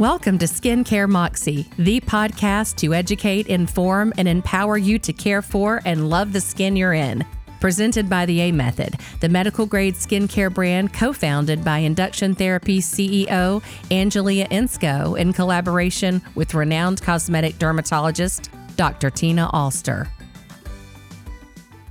Welcome to Skincare Moxie, the podcast to educate, inform, and empower you to care for and love the skin you're in. Presented by the A Method, the medical grade skincare brand co founded by Induction Therapy CEO Angelia Insco in collaboration with renowned cosmetic dermatologist Dr. Tina Alster.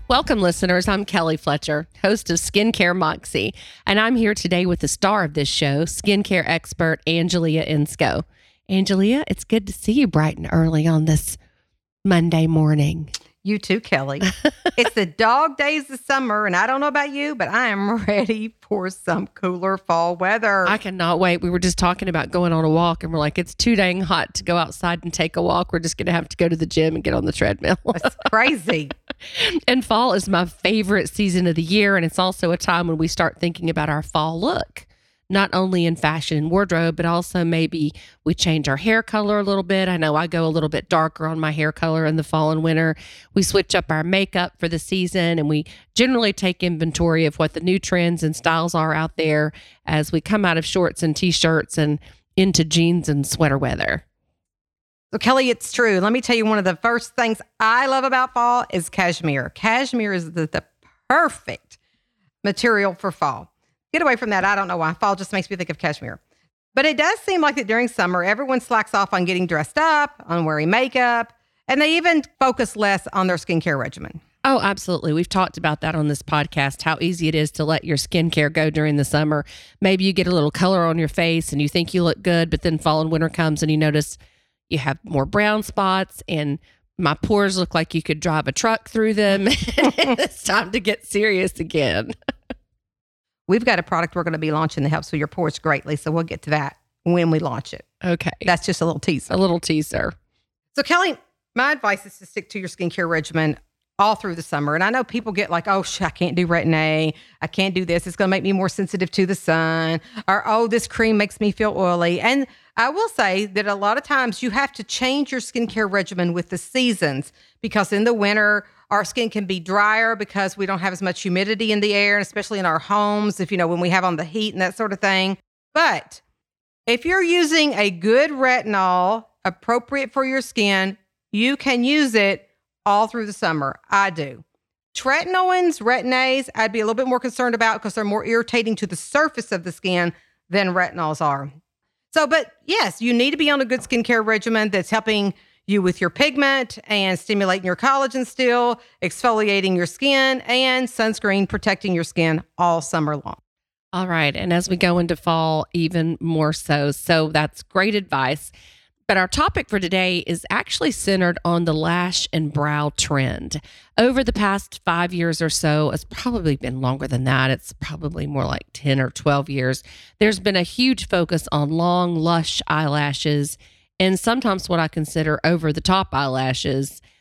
Welcome, listeners. I'm Kelly Fletcher, host of Skincare Moxie, and I'm here today with the star of this show, skincare expert Angelia Insco. Angelia, it's good to see you bright and early on this Monday morning. You too, Kelly. it's the dog days of summer, and I don't know about you, but I am ready for some cooler fall weather. I cannot wait. We were just talking about going on a walk, and we're like, it's too dang hot to go outside and take a walk. We're just going to have to go to the gym and get on the treadmill. That's crazy. and fall is my favorite season of the year, and it's also a time when we start thinking about our fall look not only in fashion and wardrobe, but also maybe we change our hair color a little bit. I know I go a little bit darker on my hair color in the fall and winter. We switch up our makeup for the season and we generally take inventory of what the new trends and styles are out there as we come out of shorts and t shirts and into jeans and sweater weather. So, Kelly, it's true. Let me tell you one of the first things I love about fall is cashmere. Cashmere is the, the perfect material for fall get away from that. I don't know why. Fall just makes me think of cashmere. But it does seem like that during summer, everyone slacks off on getting dressed up, on wearing makeup, and they even focus less on their skincare regimen. Oh, absolutely. We've talked about that on this podcast how easy it is to let your skincare go during the summer. Maybe you get a little color on your face and you think you look good, but then fall and winter comes and you notice you have more brown spots and my pores look like you could drive a truck through them. it's time to get serious again. We've got a product we're going to be launching that helps with your pores greatly. So we'll get to that when we launch it. Okay. That's just a little teaser. A little teaser. So, Kelly, my advice is to stick to your skincare regimen all through the summer. And I know people get like, oh, sh- I can't do retin A. I can't do this. It's going to make me more sensitive to the sun. Or, oh, this cream makes me feel oily. And I will say that a lot of times you have to change your skincare regimen with the seasons because in the winter our skin can be drier because we don't have as much humidity in the air, especially in our homes, if you know, when we have on the heat and that sort of thing. But if you're using a good retinol appropriate for your skin, you can use it all through the summer. I do. Tretinoins, retin-A's, I'd be a little bit more concerned about because they're more irritating to the surface of the skin than retinols are. So, but yes, you need to be on a good skincare regimen that's helping you with your pigment and stimulating your collagen still, exfoliating your skin, and sunscreen protecting your skin all summer long. All right. And as we go into fall, even more so. So that's great advice. But our topic for today is actually centered on the lash and brow trend. Over the past five years or so, it's probably been longer than that. It's probably more like 10 or 12 years. There's been a huge focus on long, lush eyelashes and sometimes what I consider over the top eyelashes.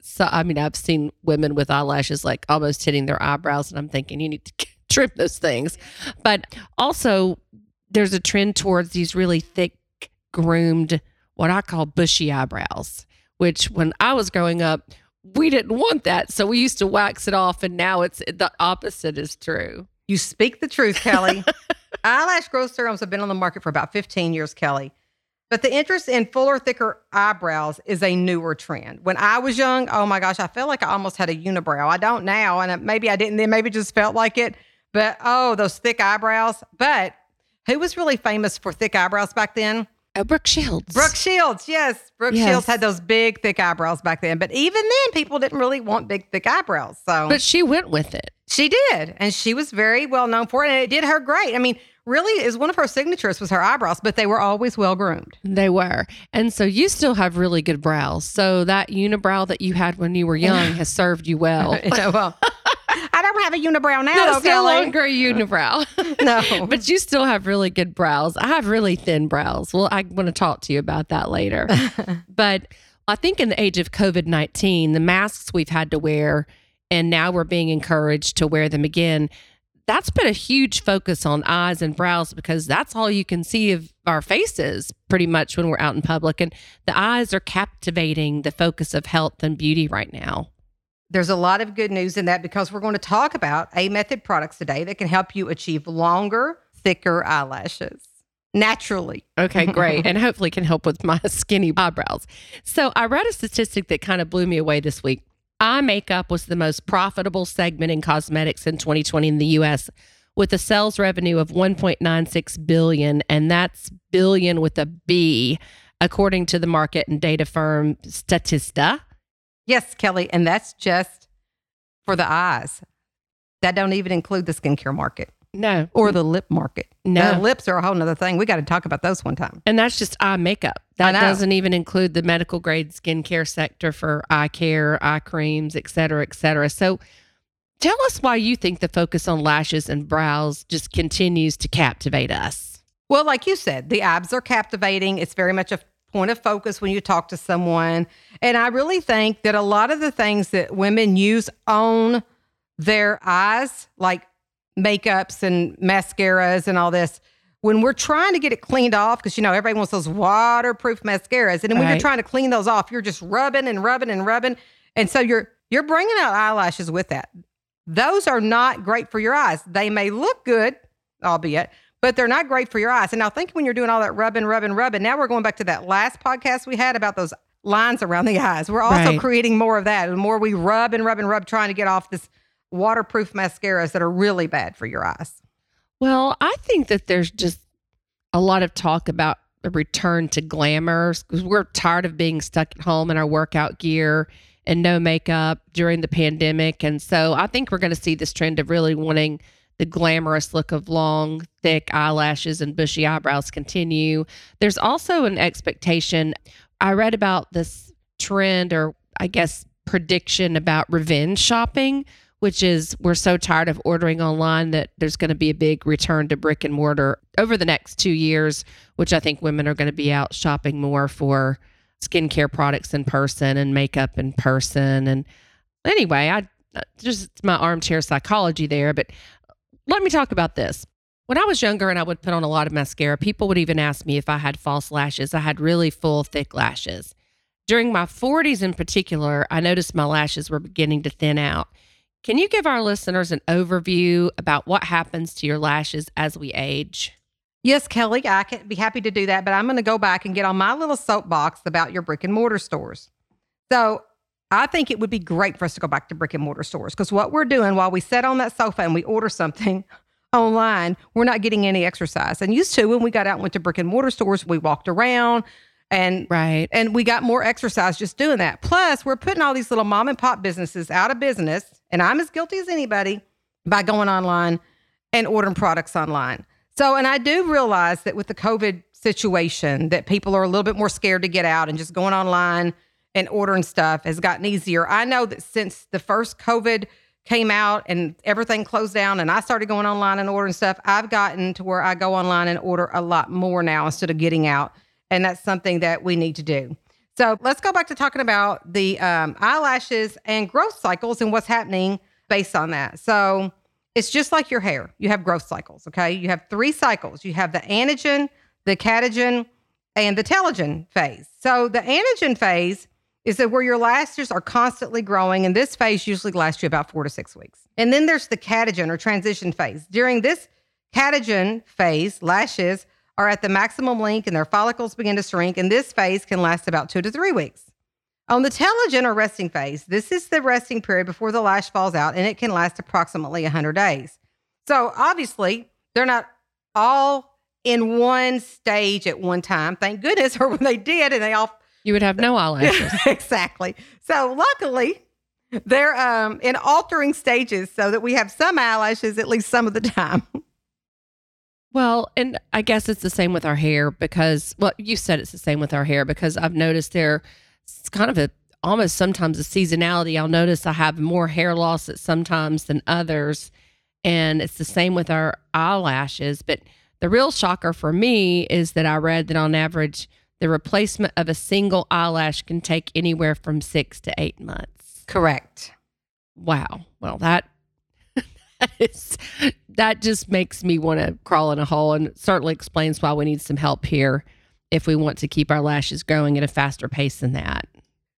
So, I mean, I've seen women with eyelashes like almost hitting their eyebrows, and I'm thinking you need to trim those things. But also, there's a trend towards these really thick, groomed, what I call bushy eyebrows, which when I was growing up, we didn't want that. So we used to wax it off, and now it's the opposite is true. You speak the truth, Kelly. Eyelash growth serums have been on the market for about 15 years, Kelly. But the interest in fuller, thicker eyebrows is a newer trend. When I was young, oh my gosh, I felt like I almost had a unibrow. I don't now, and maybe I didn't then, maybe just felt like it. But oh, those thick eyebrows. But who was really famous for thick eyebrows back then? Oh, Brooke Shields. Brooke Shields, yes. Brooke yes. Shields had those big, thick eyebrows back then. But even then, people didn't really want big, thick eyebrows. So, but she went with it. She did, and she was very well known for it, and it did her great. I mean, really is one of her signatures was her eyebrows, but they were always well groomed. They were. And so you still have really good brows. So that unibrow that you had when you were young has served you well. yeah, well. I don't have a unibrow now. No, it's no longer a unibrow. no, but you still have really good brows. I have really thin brows. Well, I want to talk to you about that later. but I think in the age of COVID nineteen, the masks we've had to wear, and now we're being encouraged to wear them again that's been a huge focus on eyes and brows because that's all you can see of our faces pretty much when we're out in public. And the eyes are captivating the focus of health and beauty right now. There's a lot of good news in that because we're going to talk about A Method products today that can help you achieve longer, thicker eyelashes. naturally. Okay, great. and hopefully can help with my skinny eyebrows. So I read a statistic that kind of blew me away this week. Eye makeup was the most profitable segment in cosmetics in 2020 in the US with a sales revenue of 1.96 billion and that's billion with a B according to the market and data firm Statista. Yes, Kelly, and that's just for the eyes. That don't even include the skincare market No. or the lip market. No. The lips are a whole nother thing. We got to talk about those one time. And that's just eye makeup. That doesn't even include the medical grade skincare sector for eye care, eye creams, et cetera, et cetera. So tell us why you think the focus on lashes and brows just continues to captivate us. Well, like you said, the abs are captivating. It's very much a point of focus when you talk to someone. And I really think that a lot of the things that women use on their eyes, like makeups and mascaras and all this, when we're trying to get it cleaned off, because you know everybody wants those waterproof mascaras, and then when you're trying to clean those off, you're just rubbing and rubbing and rubbing, and so you're you're bringing out eyelashes with that. Those are not great for your eyes. They may look good, albeit, but they're not great for your eyes. And now think when you're doing all that rubbing, rubbing, rubbing. Now we're going back to that last podcast we had about those lines around the eyes. We're also Right. creating more of that. The more we rub and rub and rub, trying to get off this waterproof mascaras that are really bad for your eyes. Well, I think that there's just a lot of talk about a return to glamour because we're tired of being stuck at home in our workout gear and no makeup during the pandemic. And so I think we're going to see this trend of really wanting the glamorous look of long, thick eyelashes and bushy eyebrows continue. There's also an expectation. I read about this trend or I guess prediction about revenge shopping which is we're so tired of ordering online that there's going to be a big return to brick and mortar over the next two years, which I think women are going to be out shopping more for skincare products in person and makeup in person. And anyway, I just my armchair psychology there, but let me talk about this. When I was younger and I would put on a lot of mascara, people would even ask me if I had false lashes. I had really full, thick lashes. During my 40s in particular, I noticed my lashes were beginning to thin out. Can you give our listeners an overview about what happens to your lashes as we age? Yes, Kelly, I can be happy to do that, but I'm going to go back and get on my little soapbox about your brick and mortar stores. So I think it would be great for us to go back to brick and mortar stores because what we're doing while we sit on that sofa and we order something online, we're not getting any exercise. And used to, when we got out and went to brick and mortar stores, we walked around and Right. and we got more exercise just doing that. Plus, we're putting all these little mom and pop businesses out of business, and I'm as guilty as anybody by going online and ordering products online. So, and I do realize that with the COVID situation, that people are a little bit more scared to get out and just going online and ordering stuff has gotten easier. I know that since the first COVID came out and everything closed down and I started going online and ordering stuff, I've gotten to where I go online and order a lot more now instead of getting out. And that's something that we need to do. So let's go back to talking about the um, eyelashes and growth cycles and what's happening based on that. So it's just like your hair. You have growth cycles, okay? You have three cycles. You have the anagen, the catagen, and the telogen phase. So the anagen phase is that where your lashes are constantly growing, and this phase usually lasts you about four to six weeks. And then there's the catagen or transition phase. During this catagen phase, lashes are at the maximum length and their follicles begin to shrink, and this phase can last about two to three weeks. On the telogen or resting phase, this is the resting period before the lash falls out, and it can last approximately 100 days. So obviously, they're not all in one stage at one time. Thank goodness, or when they did, and they all You would have no eyelashes. exactly. So luckily, they're um, in altering stages so that we have some eyelashes at least some of the time. Well, and I guess it's the same with our hair because, well, you said it's the same with our hair because I've noticed there it's kind of a almost sometimes a seasonality. I'll notice I have more hair loss at sometimes than others. And it's the same with our eyelashes. But the real shocker for me is that I read that on average, the replacement of a single eyelash can take anywhere from six to eight months. Correct. Wow. Well, that that is that just makes me want to crawl in a hole and certainly explains why we need some help here if we want to keep our lashes growing at a faster pace than that.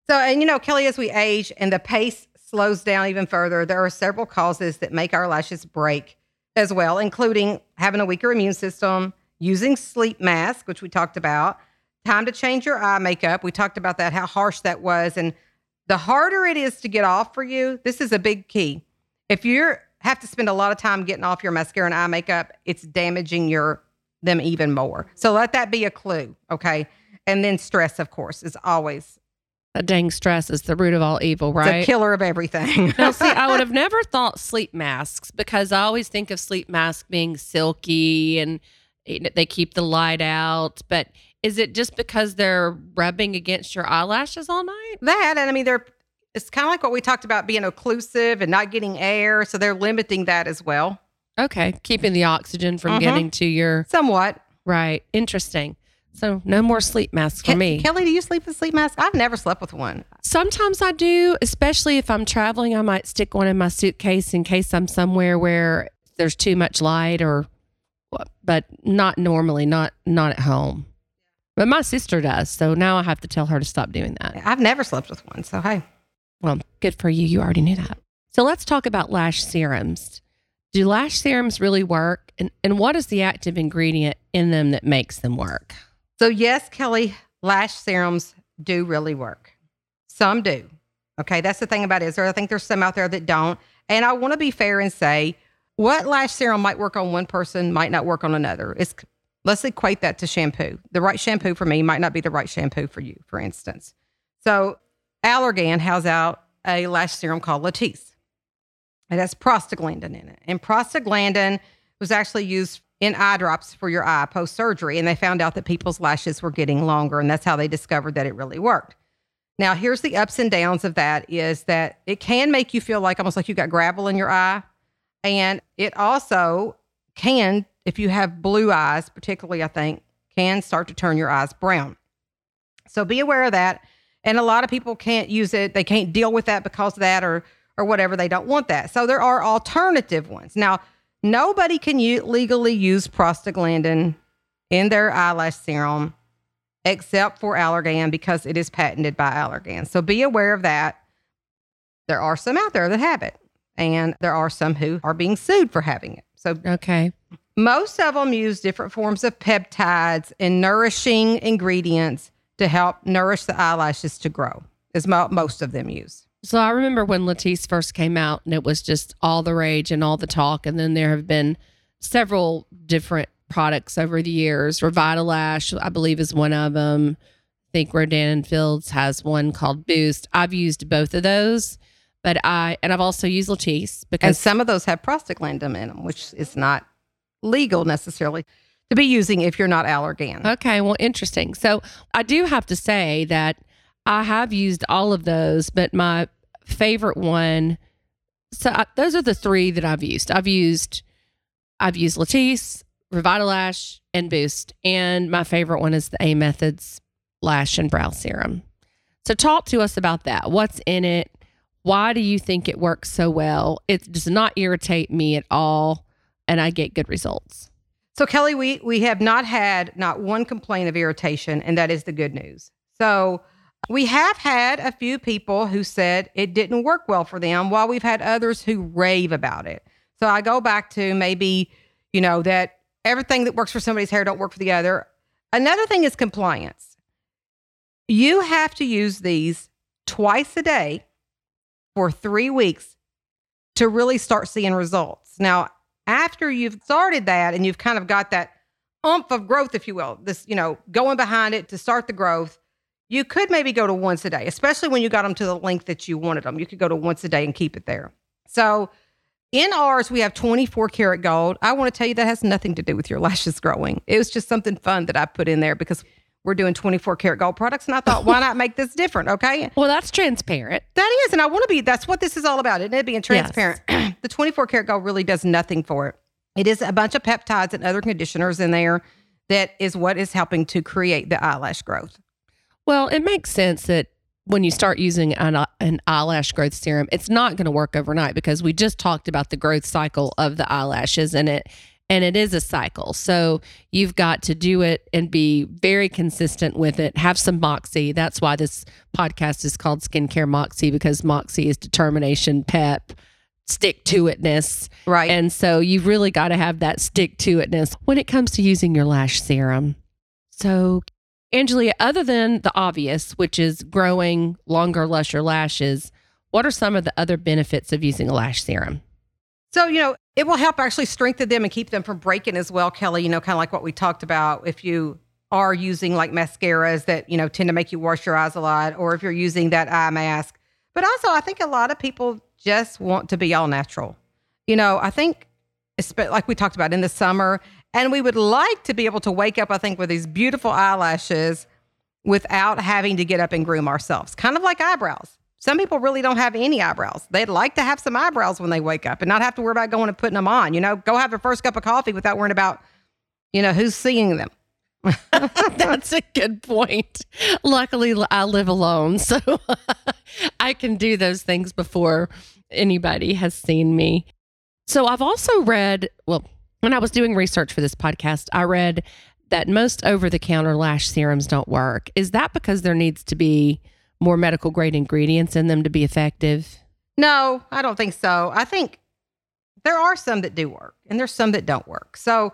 So, and you know, Kelly, as we age and the pace slows down even further, there are several causes that make our lashes break as well, including having a weaker immune system, using sleep mask, which we talked about, time to change your eye makeup. We talked about that, how harsh that was. And the harder it is to get off for you, this is a big key. If you have to spend a lot of time getting off your mascara and eye makeup, it's damaging your them even more. So let that be a clue, okay? And then stress, of course, is always That dang stress is the root of all evil, right? the killer of everything. now, see, I would have never thought sleep masks because I always think of sleep masks being silky and they keep the light out. But is it just because they're rubbing against your eyelashes all night? that and I mean they're it's kind of like what we talked about being occlusive and not getting air, so they're limiting that as well. Okay, keeping the oxygen from Mhm. getting to your Somewhat. right. Interesting. So no more sleep masks for Ke- me. Kelly, do you sleep with sleep mask? I've never slept with one. Sometimes I do, especially if I'm traveling. I might stick one in my suitcase in case I'm somewhere where there's too much light, or, but not normally, not not at home. But my sister does, so now I have to tell her to stop doing that. I've never slept with one, so hey. Well, good for you. You already knew that. So let's talk about lash serums. Do lash serums really work, and and what is the active ingredient in them that makes them work? So yes, Kelly, lash serums do really work. Some do. Okay, that's the thing about it. Is there, I think there's some out there that don't. And I want to be fair and say what lash serum might work on one person might not work on another. It's let's equate that to shampoo. The right shampoo for me might not be the right shampoo for you, for instance. So Allergan has out a lash serum called Latisse. It has prostaglandin in it. And prostaglandin was actually used in eye drops for your eye post surgery. And they found out that people's lashes were getting longer. And that's how they discovered that it really worked. Now, here's the ups and downs of that is that it can make you feel like almost like you got gravel in your eye. And it also can, if you have blue eyes, particularly, I think, can start to turn your eyes brown. So be aware of that. And a lot of people can't use it. They can't deal with that because of that or or whatever. They don't want that. So there are alternative ones. Now, nobody can u- legally use prostaglandin in their eyelash serum except for Allergan because it is patented by Allergan. So be aware of that. There are some out there that have it, and there are some who are being sued for having it. So Okay. most of them use different forms of peptides and nourishing ingredients to help nourish the eyelashes to grow, is mo- most of them use. So I remember when Latisse first came out and it was just all the rage and all the talk. And then there have been several different products over the years. Revitalash, I believe, is one of them. I think Rodan and Fields has one called Boost. I've used both of those, but I, and I've also used Latisse And because some of those have prostaglandin in them, which is not legal necessarily to be using if you're not Allergan. Okay, well, interesting. So I do have to say that I have used all of those, but my favorite one. So I, those are the three that I've used. I've used, I've used Latisse, Revitalash, and Boost, and my favorite one is the A Methods Lash and Brow Serum. So talk to us about that. What's in it? Why do you think it works so well? It does not irritate me at all, and I get good results. So Kelly, we we have not had not one complaint of irritation, and that is the good news. So we have had a few people who said it didn't work well for them, while we've had others who rave about it. So I go back to maybe, you know, that everything that works for somebody's hair don't work for the other. Another thing is compliance. You have to use these twice a day for three weeks to really start seeing results. Now, after you've started that and you've kind of got that umph of growth, if you will, this, you know, going behind it to start the growth, you could maybe go to once a day, especially when you got them to the length that you wanted them. You could go to once a day and keep it there. So in ours, we have 24 karat gold. I want to tell you that has nothing to do with your lashes growing. It was just something fun that I put in there because we're doing 24 karat gold products. And I thought, why not make this different? Okay. Well, that's transparent. That is, and I want to be. That's what this is all about, isn't it? Being transparent. the 24 karat gold really does nothing for it. It is a bunch of peptides and other conditioners in there that is what is helping to create the eyelash growth. Well, it makes sense that when you start using an, an eyelash growth serum, it's not going to work overnight because we just talked about the growth cycle of the eyelashes and it and it is a cycle. So you've got to do it and be very consistent with it. Have some moxie. That's why this podcast is called Skincare Moxie because moxie is determination, pep, stick to itness. Right. And so you've really got to have that stick to itness when it comes to using your lash serum. So, Angelia, other than the obvious, which is growing longer, lusher lashes, what are some of the other benefits of using a lash serum? So, you know, it will help actually strengthen them and keep them from breaking as well, Kelly. You know, kind of like what we talked about. If you are using like mascaras that, you know, tend to make you wash your eyes a lot, or if you're using that eye mask. But also, I think a lot of people just want to be all natural. You know, I think, like we talked about in the summer, and we would like to be able to wake up, I think, with these beautiful eyelashes without having to get up and groom ourselves, kind of like eyebrows. Some people really don't have any eyebrows. They'd like to have some eyebrows when they wake up and not have to worry about going and putting them on. You know, go have their first cup of coffee without worrying about, you know, who's seeing them. That's a good point. Luckily, I live alone, so I can do those things before anybody has seen me. So I've also read, well, when I was doing research for this podcast, I read that most over the counter lash serums don't work. Is that because there needs to be more medical grade ingredients in them to be effective? No, I don't think so. I think there are some that do work and there's some that don't work. So,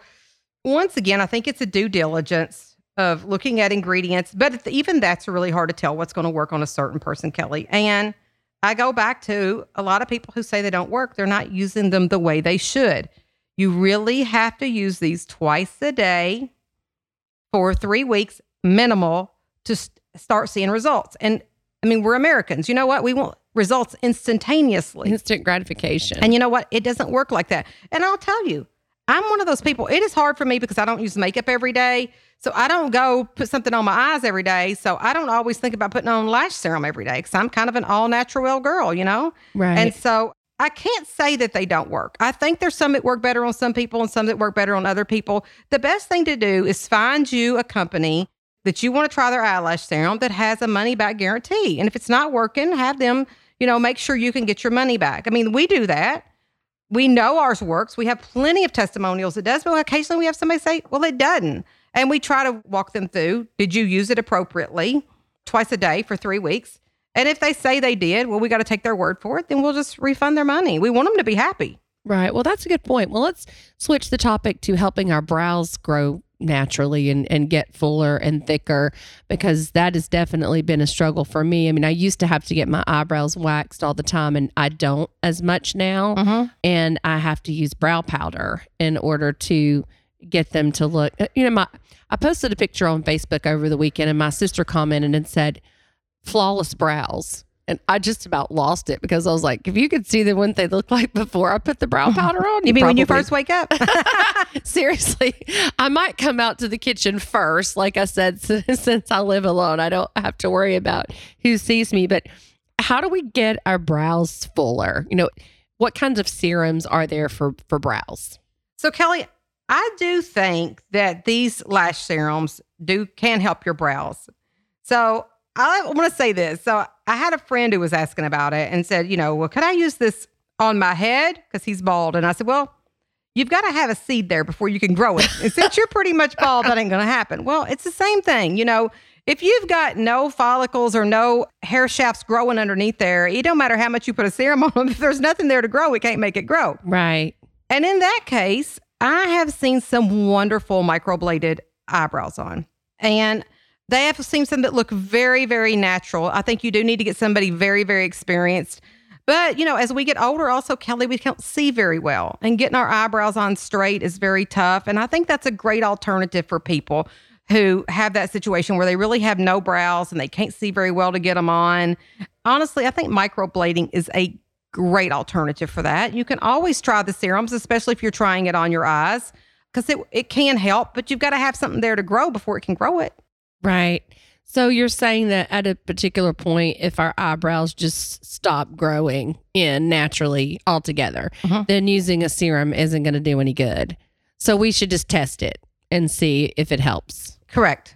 once again, I think it's a due diligence of looking at ingredients, but even that's really hard to tell what's going to work on a certain person, Kelly. And I go back to a lot of people who say they don't work, they're not using them the way they should. You really have to use these twice a day for three weeks, minimal, to st- start seeing results. And I mean, we're Americans. You know what? We want results instantaneously, instant gratification. And you know what? It doesn't work like that. And I'll tell you, I'm one of those people. It is hard for me because I don't use makeup every day. So I don't go put something on my eyes every day. So I don't always think about putting on lash serum every day because I'm kind of an all natural girl, you know? Right. And so I can't say that they don't work. I think there's some that work better on some people and some that work better on other people. The best thing to do is find you a company that you want to try their eyelash serum that has a money back guarantee. And if it's not working, have them, you know, make sure you can get your money back. I mean, we do that. We know ours works. We have plenty of testimonials it does, but occasionally we have somebody say, well, it doesn't. And we try to walk them through. Did you use it appropriately twice a day for three weeks? And if they say they did, well, we got to take their word for it. Then we'll just refund their money. We want them to be happy. Right. Well, that's a good point. Well, let's switch the topic to helping our brows grow naturally and, and get fuller and thicker because that has definitely been a struggle for me. I mean, I used to have to get my eyebrows waxed all the time and I don't as much now. Mm-hmm. And I have to use brow powder in order to get them to look. uh, You know, my I posted a picture on Facebook over the weekend and my sister commented and said, flawless brows. And I just about lost it because I was like, if you could see them what they look like before I put the brow uh-huh. powder on, You mean when you first wake up? Seriously, I might come out to the kitchen first. Like I said, since, since I live alone, I don't have to worry about who sees me. But how do we get our brows fuller? You know, what kinds of serums are there for for brows? So Kelly, I do think that these lash serums do can help your brows. So I want to say this. So I had a friend who was asking about it and said, you know, well, could I use this on my head because he's bald? And I said, well, you've got to have a seed there before you can grow it. And since you're pretty much bald, that ain't going to happen. Well, it's the same thing. You know, if you've got no follicles or no hair shafts growing underneath there, it don't matter how much you put a serum on them. If there's nothing there to grow, we can't make it grow. Right. And in that case, I have seen some wonderful microbladed eyebrows on. And they have seen some that look very, very natural. I think you do need to get somebody very, very experienced. But, you know, as we get older, also, Kelly, we can't see very well. And getting our eyebrows on straight is very tough. And I think that's a great alternative for people who have that situation where they really have no brows and they can't see very well to get them on. Honestly, I think microblading is a great alternative for that. You can always try the serums, especially if you're trying it on your eyes, because it, it can help, but you've got to have something there to grow before it can grow it. Right. So you're saying that at a particular point, if our eyebrows just stop growing in naturally altogether, Mhm. then using a serum isn't going to do any good. So we should just test it and see if it helps. Correct.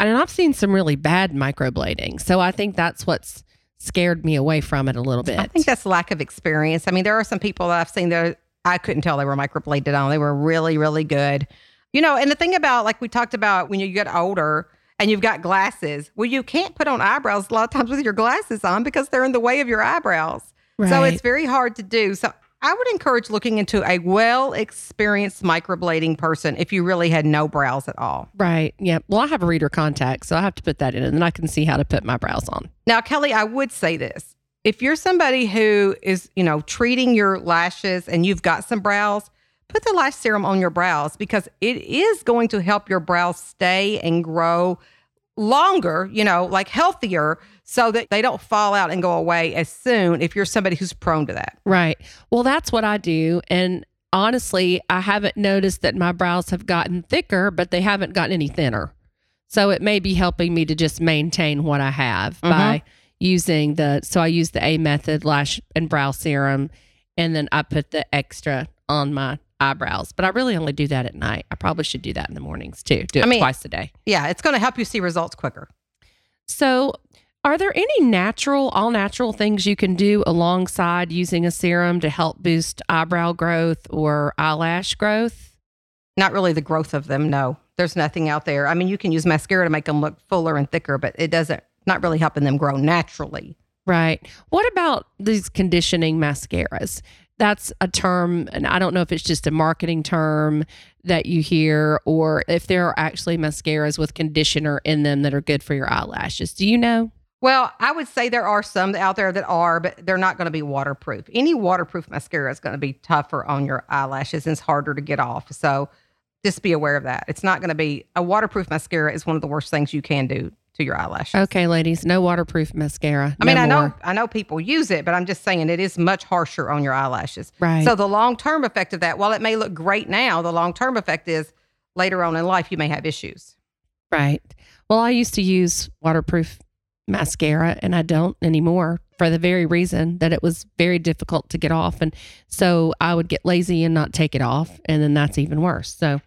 And I've seen some really bad microblading. So I think that's what's scared me away from it a little bit. I think that's lack of experience. I mean, there are some people that I've seen that I couldn't tell they were microbladed on. They were really, really good. You know, and the thing about, like we talked about, when you get older and you've got glasses, well, you can't put on eyebrows a lot of times with your glasses on because they're in the way of your eyebrows. So it's very hard to do. So I would encourage looking into a well experienced microblading person if you really had no brows at all. Right. Yeah. Well, I have a reader contact, so I have to put that in, and then I can see how to put my brows on. Now, Kelly, I would say this. If you're somebody who is, you know, treating your lashes and you've got some brows, put the lash serum on your brows because it is going to help your brows stay and grow longer, you know, like healthier so that they don't fall out and go away as soon if you're somebody who's prone to that. Right. Well, that's what I do. And honestly, I haven't noticed that my brows have gotten thicker, but they haven't gotten any thinner. So it may be helping me to just maintain what I have Mhm. by using the, so I use the A method lash and brow serum, and then I put the extra on my eyebrows. But I really only do that at night. I probably should do that in the mornings too. Do it I mean- twice a day. Yeah, it's going to help you see results quicker. So, are there any natural, all natural things you can do alongside using a serum to help boost eyebrow growth or eyelash growth? Not really the growth of them, no. There's nothing out there. I mean, you can use mascara to make them look fuller and thicker, but it doesn't, not really helping them grow naturally. Right. What about these conditioning mascaras? That's a term, and I don't know if it's just a marketing term that you hear or if there are actually mascaras with conditioner in them that are good for your eyelashes. Do you know? Well, I would say there are some out there that are, but they're not going to be waterproof. Any waterproof mascara is going to be tougher on your eyelashes and it's harder to get off. So just be aware of that. It's not going to be a waterproof mascara is one of the worst things you can do to your eyelashes. Okay, ladies, no waterproof mascara. I mean, No I know more. I know people use it, but I'm just saying it is much harsher on your eyelashes. Right. So the long term effect of that, while it may look great now, the long term effect is later on in life you may have issues. Right. Well, I used to use waterproof mascara and I don't anymore for the very reason that it was very difficult to get off. And so I would get lazy and not take it off. And then that's even worse. So,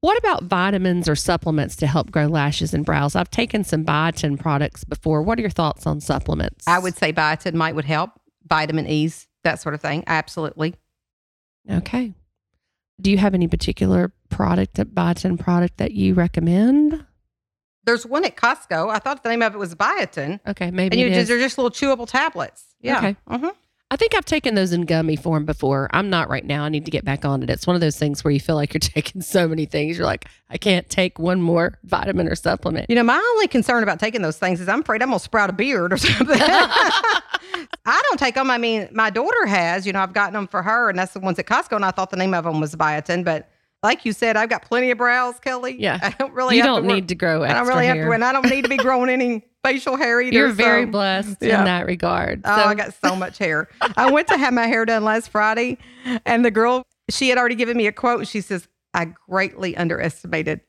what about vitamins or supplements to help grow lashes and brows? I've taken some biotin products before. What are your thoughts on supplements? I would say biotin might would help, vitamin E's, that sort of thing. Absolutely. Okay. Do you have any particular product, biotin product that you recommend? There's one at Costco. I thought the name of it was biotin. Okay, maybe And you it just, is. they're just little chewable tablets. Yeah. Okay. Mhm. I think I've taken those in gummy form before. I'm not right now. I need to get back on it. It's one of those things where you feel like you're taking so many things. You're like, I can't take one more vitamin or supplement. You know, my only concern about taking those things is I'm afraid I'm gonna sprout a beard or something. I don't take them. I mean, my daughter has. You know, I've gotten them for her, and that's the ones at Costco. And I thought the name of them was biotin, but like you said, I've got plenty of brows, Kelly. Yeah. I don't really. you have don't to need to grow I don't really have to, and I don't need to be growing any facial hair either. You're very so- blessed yeah. in that regard. Oh, I got so much hair. I went to have my hair done last Friday, and the girl, she had already given me a quote. She says, I greatly underestimated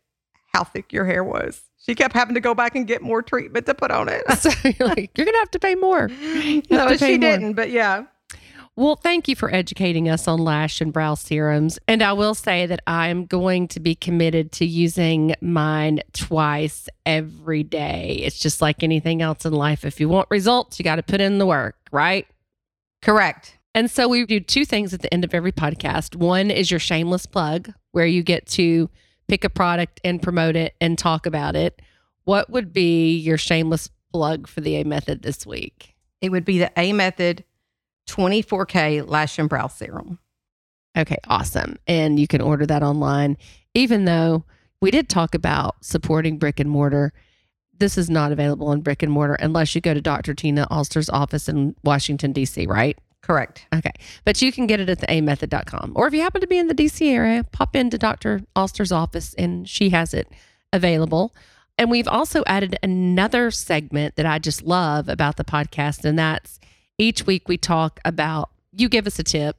how thick your hair was. She kept having to go back and get more treatment to put on it. so you're like, you're gonna have to pay more. You no, to she more. didn't, but yeah. Well, thank you for educating us on lash and brow serums. And I will say that I'm going to be committed to using mine twice every day. It's just like anything else in life. If you want results, you got to put in the work, right? Correct. And so we do two things at the end of every podcast. One is your shameless plug, where you get to pick a product and promote it and talk about it. What would be your shameless plug for the A method this week? It would be the A Method 24K Lash and Brow Serum. Okay, awesome. And you can order that online. Even though we did talk about supporting brick and mortar, this is not available in brick and mortar unless you go to Dr. Tina Alster's office in Washington, D.C., right? Correct. Okay. But you can get it at the amethod.com. Or if you happen to be in the DC area, pop into Dr. Alster's office and she has it available. And we've also added another segment that I just love about the podcast. And that's each week we talk about, you give us a tip.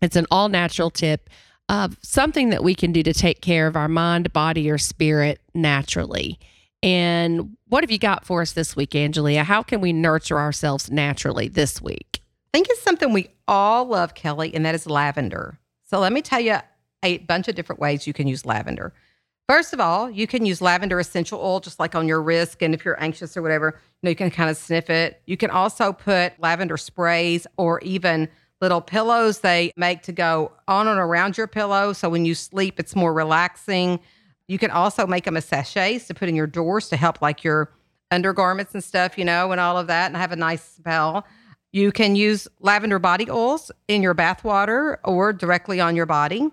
It's an all natural tip of something that we can do to take care of our mind, body, or spirit naturally. And what have you got for us this week, Angelia? How can we nurture ourselves naturally this week? I think it's something we all love, Kelly, and that is lavender. So let me tell you a bunch of different ways you can use lavender. First of all, you can use lavender essential oil just like on your wrist. And if you're anxious or whatever, you know, you can kind of sniff it. You can also put lavender sprays or even little pillows they make to go on and around your pillow. So when you sleep, it's more relaxing. You can also make them as sachets to put in your drawers to help like your undergarments and stuff, you know, and all of that and have a nice smell. You can use lavender body oils in your bath water or directly on your body.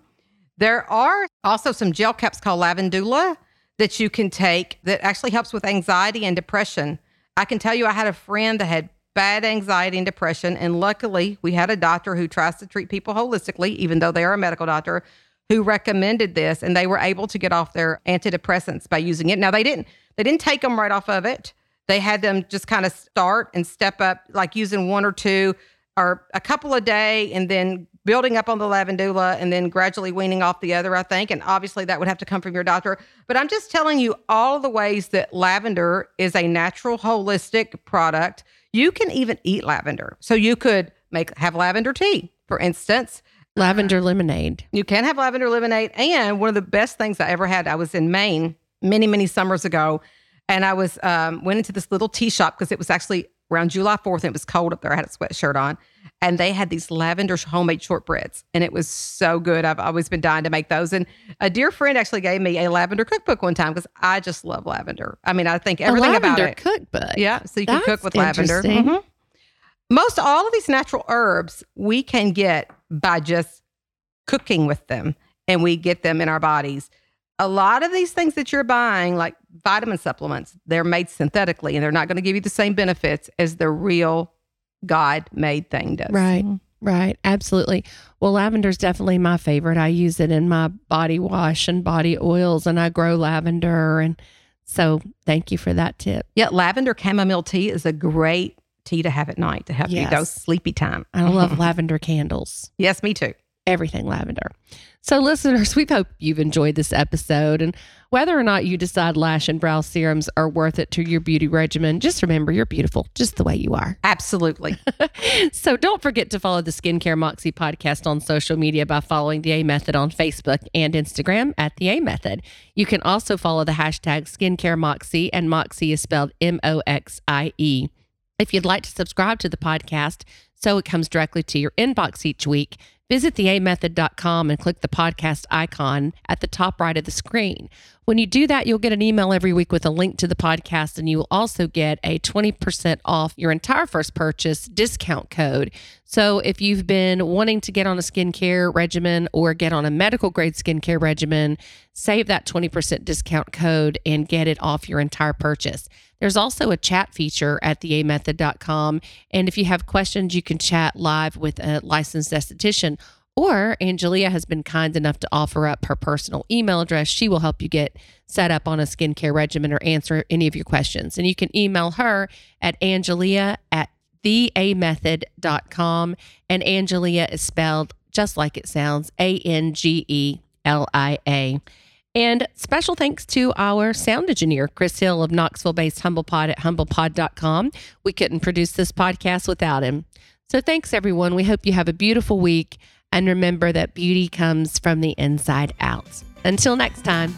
There are also some gel caps called lavandula that you can take that actually helps with anxiety and depression. I can tell you, I had a friend that had bad anxiety and depression. And luckily, we had a doctor who tries to treat people holistically, even though they are a medical doctor, who recommended this, and they were able to get off their antidepressants by using it. Now they didn't they didn't take them right off of it. They had them just kind of start and step up, like using one or two or a couple a day, and then building up on the lavandula and then gradually weaning off the other, I think. And obviously, that would have to come from your doctor. But I'm just telling you all the ways that lavender is a natural, holistic product. You can even eat lavender. So you could make have lavender tea, for instance. Lavender lemonade. You can have lavender lemonade. And one of the best things I ever had, I was in Maine many, many summers ago. And I was um, went into this little tea shop because it was actually around July 4th and it was cold up there. I had a sweatshirt on. And they had these lavender homemade shortbreads. And it was so good. I've always been dying to make those. And a dear friend actually gave me a lavender cookbook one time because I just love lavender. I mean, I think everything a about lavender it. cookbook. Yeah, so you can cook with lavender. Mhm. Most all of these natural herbs we can get by just cooking with them, and we get them in our bodies. A lot of these things that you're buying, like vitamin supplements, they're made synthetically, and they're not going to give you the same benefits as the real God-made thing does. Right. Mm-hmm. Right, absolutely. Well, lavender is definitely my favorite. I use it in my body wash and body oils, and I grow lavender. And so, thank you for that tip. Yeah, lavender chamomile tea is a great tea to have at night to help you go sleepy time. I love lavender candles. Yes, me too. everything lavender. So, listeners, we hope you've enjoyed this episode. And whether or not you decide lash and brow serums are worth it to your beauty regimen, just remember you're beautiful just the way you are. Absolutely. So, don't forget to follow the Skincare Moxie podcast on social media by following the A Method on Facebook and Instagram at the A Method. You can also follow the hashtag Skincare Moxie, and Moxie is spelled M O X I E. If you'd like to subscribe to the podcast so it comes directly to your inbox each week, visit theamethod.com and click the podcast icon at the top right of the screen. When you do that, you'll get an email every week with a link to the podcast, and you will also get a 20% off your entire first purchase discount code. So if you've been wanting to get on a skincare regimen or get on a medical grade skincare regimen, save that 20% discount code and get it off your entire purchase. There's also a chat feature at theamethod.com. And if you have questions, you can chat live with a licensed esthetician. Or Angelia has been kind enough to offer up her personal email address. She will help you get set up on a skincare regimen or answer any of your questions. And you can email her at Angelia at theamethod.com. And Angelia is spelled just like it sounds A N G E L I A. And special thanks to our sound engineer, Chris Hill of Knoxville based HumblePod at humblepod.com. We couldn't produce this podcast without him. So thanks, everyone. We hope you have a beautiful week. And remember that beauty comes from the inside out. Until next time.